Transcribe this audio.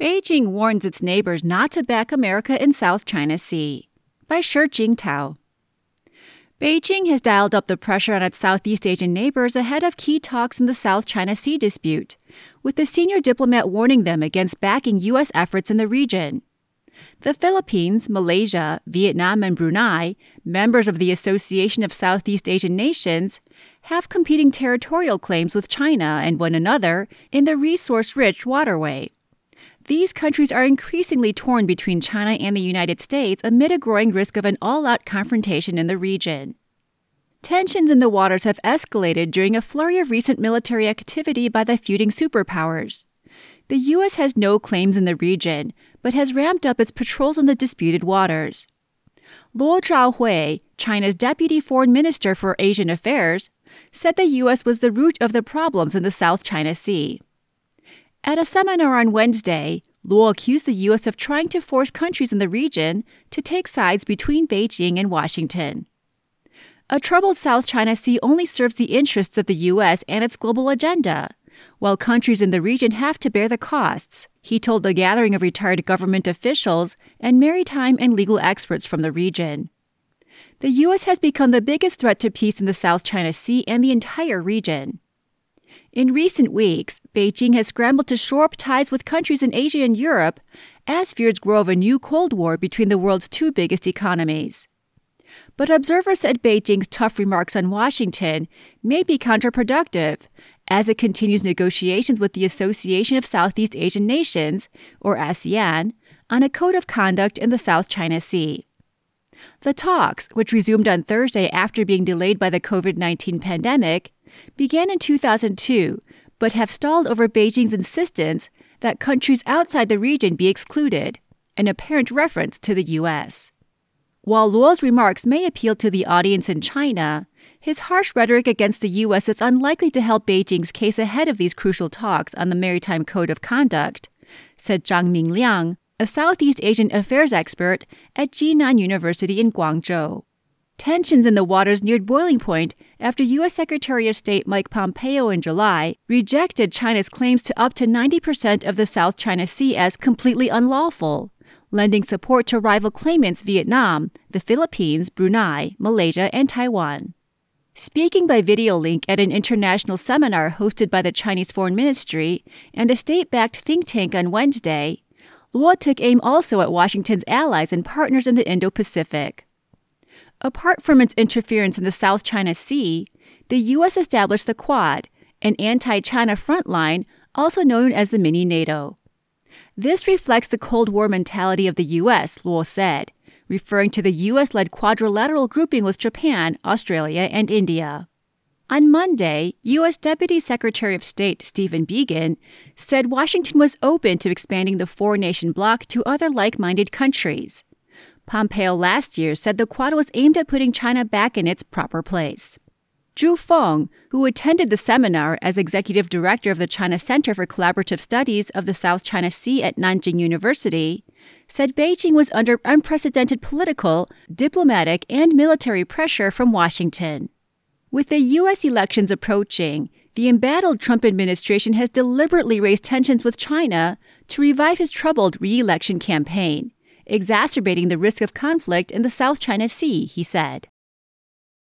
Beijing warns its neighbors not to back America in South China Sea. By Shi Jingtao. Beijing has dialed up the pressure on its Southeast Asian neighbors ahead of key talks in the South China Sea dispute, with the senior diplomat warning them against backing U.S. efforts in the region. The Philippines, Malaysia, Vietnam, and Brunei, members of the Association of Southeast Asian Nations, have competing territorial claims with China and one another in the resource rich waterway. These countries are increasingly torn between China and the United States amid a growing risk of an all out confrontation in the region. Tensions in the waters have escalated during a flurry of recent military activity by the feuding superpowers. The U.S. has no claims in the region, but has ramped up its patrols in the disputed waters. Luo Zhaohui, China's deputy foreign minister for Asian affairs, said the U.S. was the root of the problems in the South China Sea. At a seminar on Wednesday, Luo accused the U.S. of trying to force countries in the region to take sides between Beijing and Washington. A troubled South China Sea only serves the interests of the U.S. and its global agenda, while countries in the region have to bear the costs, he told a gathering of retired government officials and maritime and legal experts from the region. The U.S. has become the biggest threat to peace in the South China Sea and the entire region. In recent weeks, Beijing has scrambled to shore up ties with countries in Asia and Europe as fears grow of a new Cold War between the world's two biggest economies. But observers said Beijing's tough remarks on Washington may be counterproductive as it continues negotiations with the Association of Southeast Asian Nations, or ASEAN, on a code of conduct in the South China Sea. The talks, which resumed on Thursday after being delayed by the COVID 19 pandemic, began in 2002 but have stalled over Beijing's insistence that countries outside the region be excluded, an apparent reference to the U.S. While Luo's remarks may appeal to the audience in China, his harsh rhetoric against the U.S. is unlikely to help Beijing's case ahead of these crucial talks on the Maritime Code of Conduct, said Zhang Mingliang, a Southeast Asian affairs expert at Jinan University in Guangzhou. Tensions in the waters neared boiling point after U.S. Secretary of State Mike Pompeo in July rejected China's claims to up to 90% of the South China Sea as completely unlawful, lending support to rival claimants Vietnam, the Philippines, Brunei, Malaysia, and Taiwan. Speaking by video link at an international seminar hosted by the Chinese Foreign Ministry and a state backed think tank on Wednesday, Luo took aim also at Washington's allies and partners in the Indo Pacific. Apart from its interference in the South China Sea, the U.S. established the Quad, an anti China front line also known as the mini NATO. This reflects the Cold War mentality of the U.S., Luo said, referring to the U.S. led quadrilateral grouping with Japan, Australia, and India. On Monday, U.S. Deputy Secretary of State Stephen Biegun said Washington was open to expanding the four nation bloc to other like minded countries. Pompeo last year said the Quad was aimed at putting China back in its proper place. Zhu Feng, who attended the seminar as executive director of the China Center for Collaborative Studies of the South China Sea at Nanjing University, said Beijing was under unprecedented political, diplomatic, and military pressure from Washington. With the U.S. elections approaching, the embattled Trump administration has deliberately raised tensions with China to revive his troubled re election campaign exacerbating the risk of conflict in the South China Sea, he said.